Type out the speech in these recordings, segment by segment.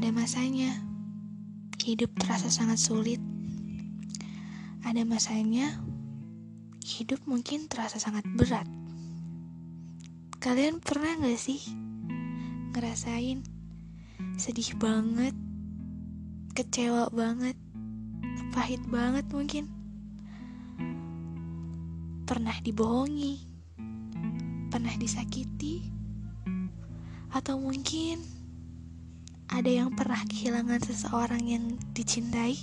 ada masanya hidup terasa sangat sulit. Ada masanya hidup mungkin terasa sangat berat. Kalian pernah gak sih ngerasain sedih banget, kecewa banget, pahit banget mungkin? Pernah dibohongi, pernah disakiti, atau mungkin ada yang pernah kehilangan seseorang yang dicintai?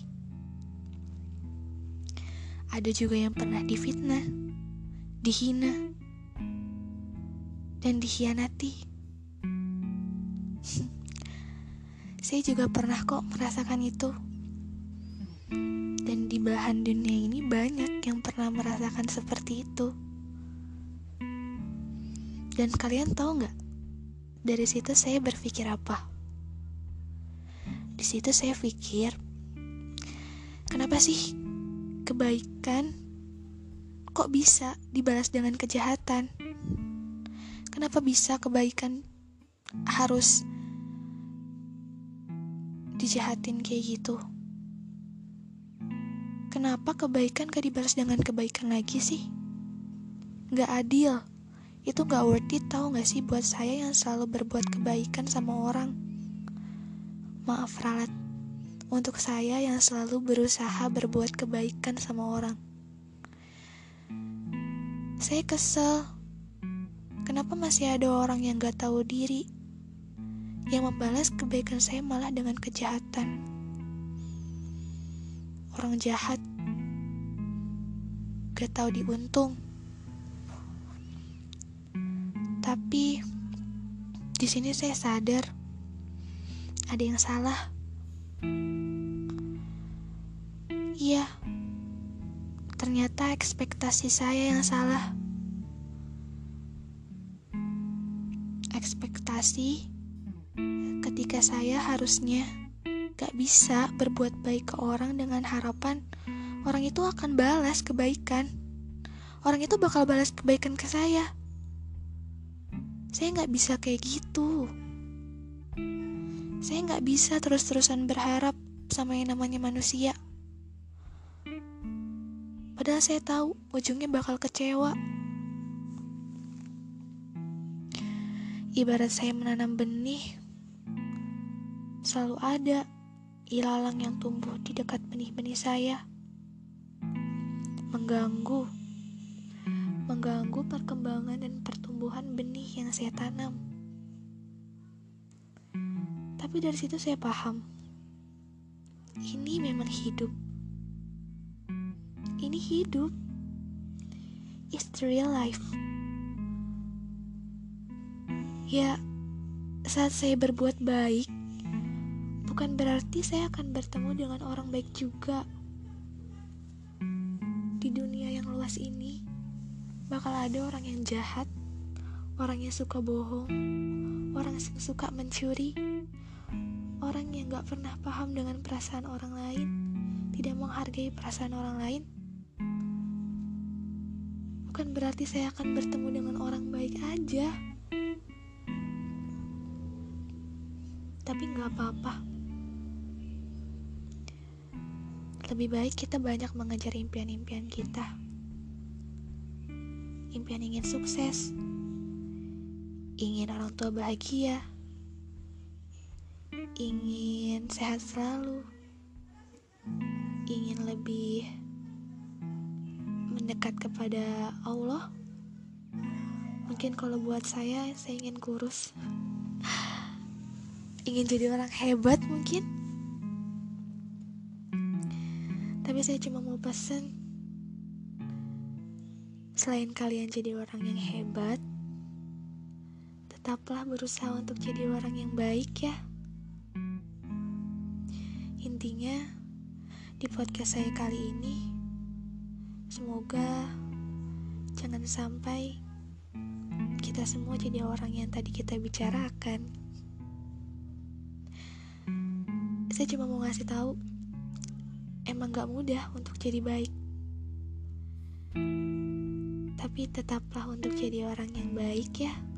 Ada juga yang pernah difitnah, dihina, dan dikhianati. Saya juga pernah kok merasakan itu. Dan di belahan dunia ini banyak yang pernah merasakan seperti itu. Dan kalian tahu nggak? Dari situ saya berpikir apa? Di situ saya pikir, kenapa sih kebaikan kok bisa dibalas dengan kejahatan? Kenapa bisa kebaikan harus dijahatin kayak gitu? Kenapa kebaikan gak dibalas dengan kebaikan lagi sih? Gak adil. Itu gak worth it tau gak sih buat saya yang selalu berbuat kebaikan sama orang. Maaf ralat untuk saya yang selalu berusaha berbuat kebaikan sama orang. Saya kesel. Kenapa masih ada orang yang gak tahu diri yang membalas kebaikan saya malah dengan kejahatan? Orang jahat gak tahu diuntung. Tapi di sini saya sadar ada yang salah. Iya, ternyata ekspektasi saya yang salah. Ekspektasi ketika saya harusnya gak bisa berbuat baik ke orang dengan harapan orang itu akan balas kebaikan. Orang itu bakal balas kebaikan ke saya. Saya gak bisa kayak gitu. Saya nggak bisa terus-terusan berharap sama yang namanya manusia. Padahal saya tahu ujungnya bakal kecewa. Ibarat saya menanam benih, selalu ada ilalang yang tumbuh di dekat benih-benih saya. Mengganggu, mengganggu perkembangan dan pertumbuhan benih yang saya tanam. Tapi dari situ saya paham, ini memang hidup. Ini hidup. It's the real life. Ya, saat saya berbuat baik, bukan berarti saya akan bertemu dengan orang baik juga. Di dunia yang luas ini, bakal ada orang yang jahat, orang yang suka bohong, orang yang suka mencuri, Orang yang gak pernah paham dengan perasaan orang lain, tidak menghargai perasaan orang lain, bukan berarti saya akan bertemu dengan orang baik aja. Tapi gak apa-apa. Lebih baik kita banyak mengejar impian-impian kita. Impian ingin sukses, ingin orang tua bahagia, ingin sehat selalu, ingin lebih mendekat kepada Allah. Mungkin kalau buat saya, saya ingin kurus, ingin jadi orang hebat mungkin. Tapi saya cuma mau pesan, selain kalian jadi orang yang hebat, tetaplah berusaha untuk jadi orang yang baik ya. Intinya, di podcast saya kali ini, semoga jangan sampai kita semua jadi orang yang tadi kita bicarakan. Saya cuma mau ngasih tahu, emang gak mudah untuk jadi baik. Tapi tetaplah untuk jadi orang yang baik ya.